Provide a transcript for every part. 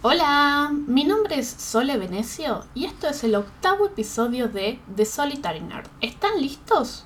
Hola, mi nombre es Sole Venecio y esto es el octavo episodio de The Solitary Nerd. ¿Están listos?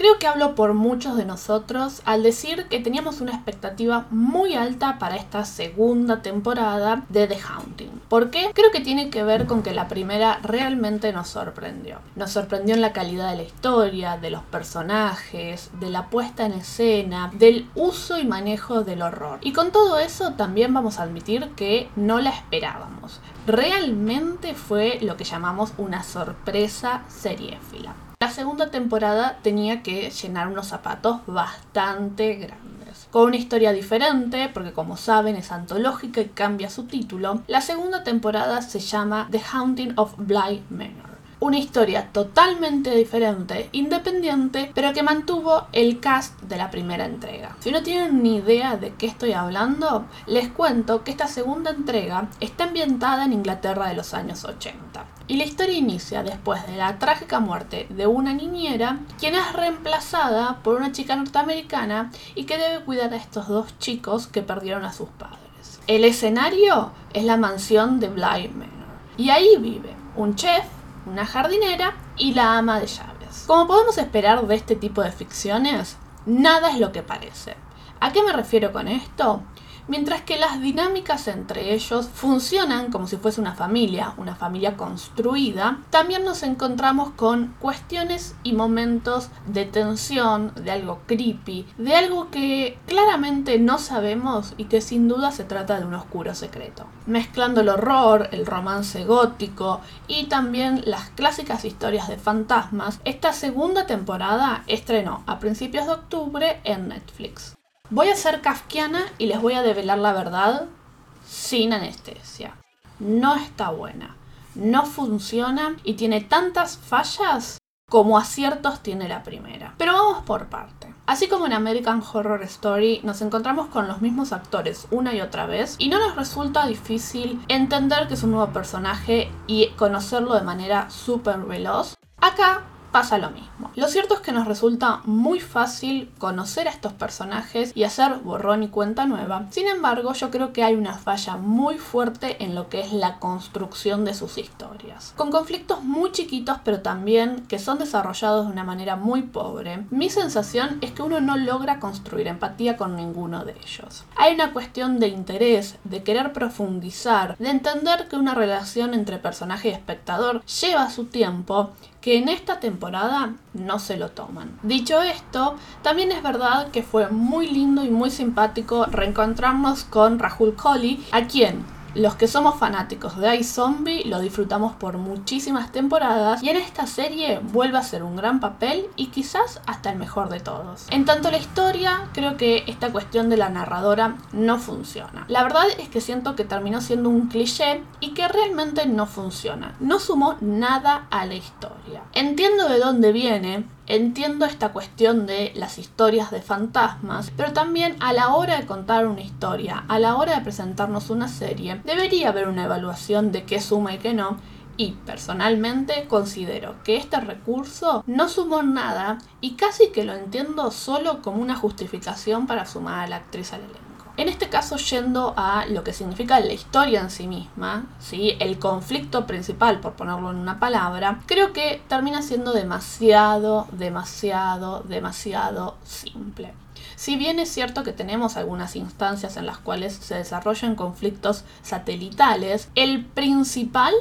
Creo que hablo por muchos de nosotros al decir que teníamos una expectativa muy alta para esta segunda temporada de The Haunting. ¿Por qué? Creo que tiene que ver con que la primera realmente nos sorprendió. Nos sorprendió en la calidad de la historia, de los personajes, de la puesta en escena, del uso y manejo del horror. Y con todo eso también vamos a admitir que no la esperábamos. Realmente fue lo que llamamos una sorpresa seriéfila. La segunda temporada tenía que llenar unos zapatos bastante grandes. Con una historia diferente, porque como saben es antológica y cambia su título, la segunda temporada se llama The Haunting of Bly Manor una historia totalmente diferente, independiente, pero que mantuvo el cast de la primera entrega. Si no tienen ni idea de qué estoy hablando, les cuento que esta segunda entrega está ambientada en Inglaterra de los años 80. Y la historia inicia después de la trágica muerte de una niñera, quien es reemplazada por una chica norteamericana y que debe cuidar a estos dos chicos que perdieron a sus padres. El escenario es la mansión de Bly Manor. Y ahí vive un chef, una jardinera y la ama de llaves. Como podemos esperar de este tipo de ficciones, nada es lo que parece. ¿A qué me refiero con esto? Mientras que las dinámicas entre ellos funcionan como si fuese una familia, una familia construida, también nos encontramos con cuestiones y momentos de tensión, de algo creepy, de algo que claramente no sabemos y que sin duda se trata de un oscuro secreto. Mezclando el horror, el romance gótico y también las clásicas historias de fantasmas, esta segunda temporada estrenó a principios de octubre en Netflix. Voy a ser kafkiana y les voy a develar la verdad sin anestesia. No está buena, no funciona y tiene tantas fallas como aciertos tiene la primera. Pero vamos por parte. Así como en American Horror Story nos encontramos con los mismos actores una y otra vez y no nos resulta difícil entender que es un nuevo personaje y conocerlo de manera súper veloz, acá pasa lo mismo. Lo cierto es que nos resulta muy fácil conocer a estos personajes y hacer borrón y cuenta nueva. Sin embargo, yo creo que hay una falla muy fuerte en lo que es la construcción de sus historias. Con conflictos muy chiquitos, pero también que son desarrollados de una manera muy pobre, mi sensación es que uno no logra construir empatía con ninguno de ellos. Hay una cuestión de interés, de querer profundizar, de entender que una relación entre personaje y espectador lleva su tiempo que en esta temporada no se lo toman. Dicho esto, también es verdad que fue muy lindo y muy simpático reencontrarnos con Rahul Kohli, a quien los que somos fanáticos de iZombie lo disfrutamos por muchísimas temporadas y en esta serie vuelve a ser un gran papel y quizás hasta el mejor de todos. En tanto la historia, creo que esta cuestión de la narradora no funciona. La verdad es que siento que terminó siendo un cliché y que realmente no funciona. No sumó nada a la historia. Entiendo de dónde viene, Entiendo esta cuestión de las historias de fantasmas, pero también a la hora de contar una historia, a la hora de presentarnos una serie, debería haber una evaluación de qué suma y qué no, y personalmente considero que este recurso no sumó nada y casi que lo entiendo solo como una justificación para sumar a la actriz al elenco. En este caso, yendo a lo que significa la historia en sí misma, ¿sí? el conflicto principal, por ponerlo en una palabra, creo que termina siendo demasiado, demasiado, demasiado simple. Si bien es cierto que tenemos algunas instancias en las cuales se desarrollan conflictos satelitales, el principal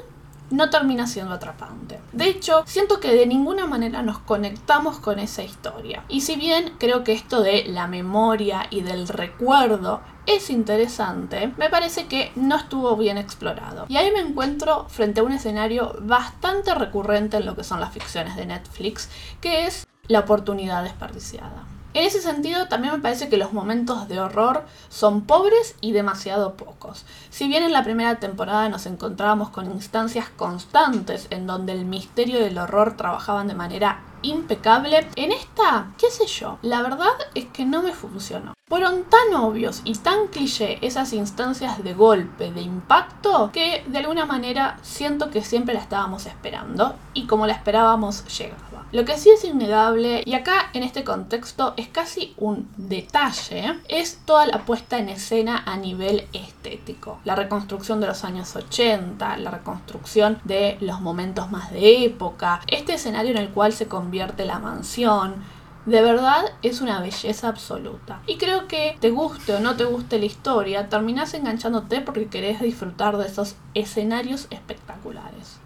no termina siendo atrapante. De hecho, siento que de ninguna manera nos conectamos con esa historia. Y si bien creo que esto de la memoria y del recuerdo es interesante, me parece que no estuvo bien explorado. Y ahí me encuentro frente a un escenario bastante recurrente en lo que son las ficciones de Netflix, que es la oportunidad desperdiciada. En ese sentido, también me parece que los momentos de horror son pobres y demasiado pocos. Si bien en la primera temporada nos encontrábamos con instancias constantes en donde el misterio y el horror trabajaban de manera impecable, en esta, qué sé yo, la verdad es que no me funcionó. Fueron tan obvios y tan cliché esas instancias de golpe, de impacto, que de alguna manera siento que siempre la estábamos esperando y como la esperábamos llegaba. Lo que sí es innegable, y acá en este contexto es casi un detalle, es toda la puesta en escena a nivel estético. La reconstrucción de los años 80, la reconstrucción de los momentos más de época, este escenario en el cual se convierte la mansión, de verdad es una belleza absoluta. Y creo que te guste o no te guste la historia, terminás enganchándote porque querés disfrutar de esos escenarios espectaculares.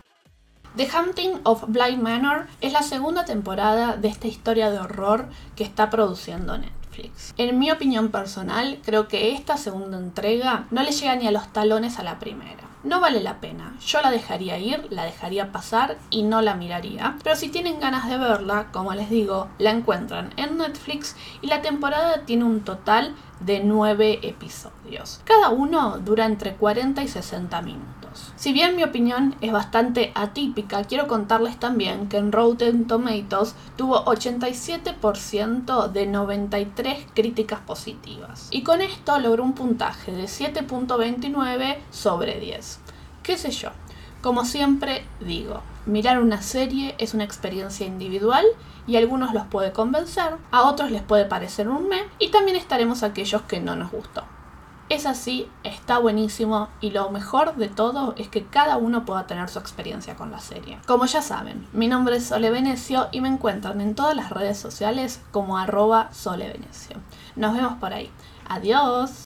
The Hunting of Blind Manor es la segunda temporada de esta historia de horror que está produciendo Netflix. En mi opinión personal, creo que esta segunda entrega no le llega ni a los talones a la primera no vale la pena. Yo la dejaría ir, la dejaría pasar y no la miraría. Pero si tienen ganas de verla, como les digo, la encuentran en Netflix y la temporada tiene un total de 9 episodios. Cada uno dura entre 40 y 60 minutos. Si bien mi opinión es bastante atípica, quiero contarles también que en Rotten Tomatoes tuvo 87% de 93 críticas positivas. Y con esto logró un puntaje de 7.29 sobre 10. ¿Qué sé yo? Como siempre digo, mirar una serie es una experiencia individual y a algunos los puede convencer, a otros les puede parecer un me y también estaremos aquellos que no nos gustó. Es así, está buenísimo y lo mejor de todo es que cada uno pueda tener su experiencia con la serie. Como ya saben, mi nombre es Sole Venecio y me encuentran en todas las redes sociales como arroba Sole Venecio. Nos vemos por ahí. Adiós.